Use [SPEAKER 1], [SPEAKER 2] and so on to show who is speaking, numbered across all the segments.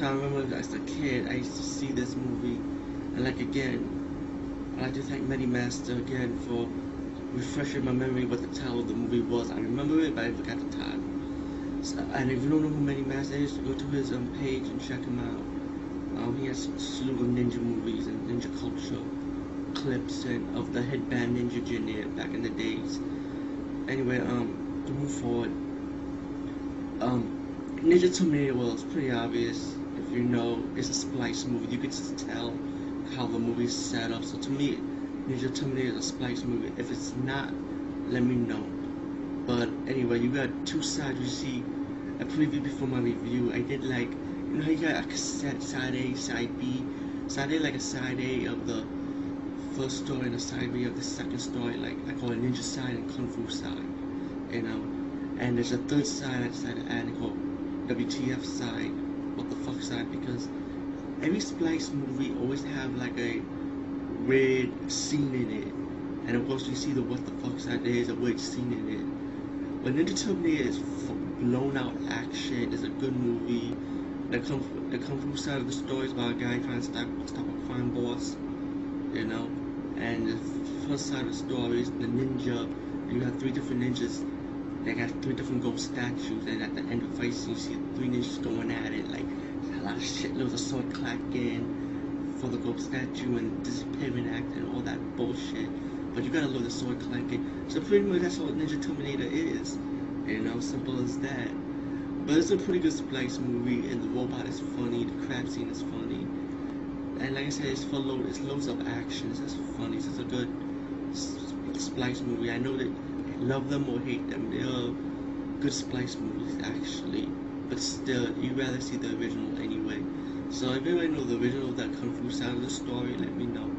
[SPEAKER 1] time I remember as a kid, I used to see this movie, and like again, I'd like to thank Medi Master again for refreshing my memory what the title of the movie was. I remember it, but I forgot the title. So, and if you don't know who Medi Master is, go to his um, page and check him out. Um, he has a slew of ninja movies and ninja culture clips and of the headband ninja junior back in the days. Anyway, um, to move forward, um, Ninja Terminator well, it's pretty obvious if you know it's a splice movie. You could just tell how the movie's set up. So to me, Ninja Terminator is a splice movie. If it's not, let me know. But anyway, you got two sides. You see a preview before my review. I did like, you know how you got a cassette side A, side B. Side A like a side A of the first story and a side B of the second story. Like I call it Ninja side and Kung Fu side. You know, and there's a third side I decided to add called WTF side, what the fuck side, because every Splice movie always have like a weird scene in it. And of course you see the what the fuck side, there is a weird scene in it. But Ninja Terminator is blown out action, it's a good movie. The Kung, Fu, the Kung Fu side of the story is about a guy trying to stop, stop a crime boss, you know. And the first side of the story is the ninja. You have three different ninjas they got three different gold statues, and at the end of the fight you see three ninjas going at it, like a lot of shit, there was a sword clacking for the gold statue and disappearing act and all that bullshit. But you gotta love the sword clacking. So pretty much that's what Ninja Terminator is. You know, simple as that. But it's a pretty good splice movie, and the robot is funny, the crab scene is funny. And like I said, it's full load, it's loads of action, it's just funny, it's a good splice movie. I know that love them or hate them. They are good splice movies actually, but still, you rather see the original anyway. So if anybody know the original of that Kung Fu the story, let me know,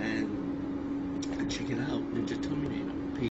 [SPEAKER 1] and check it out. Ninja.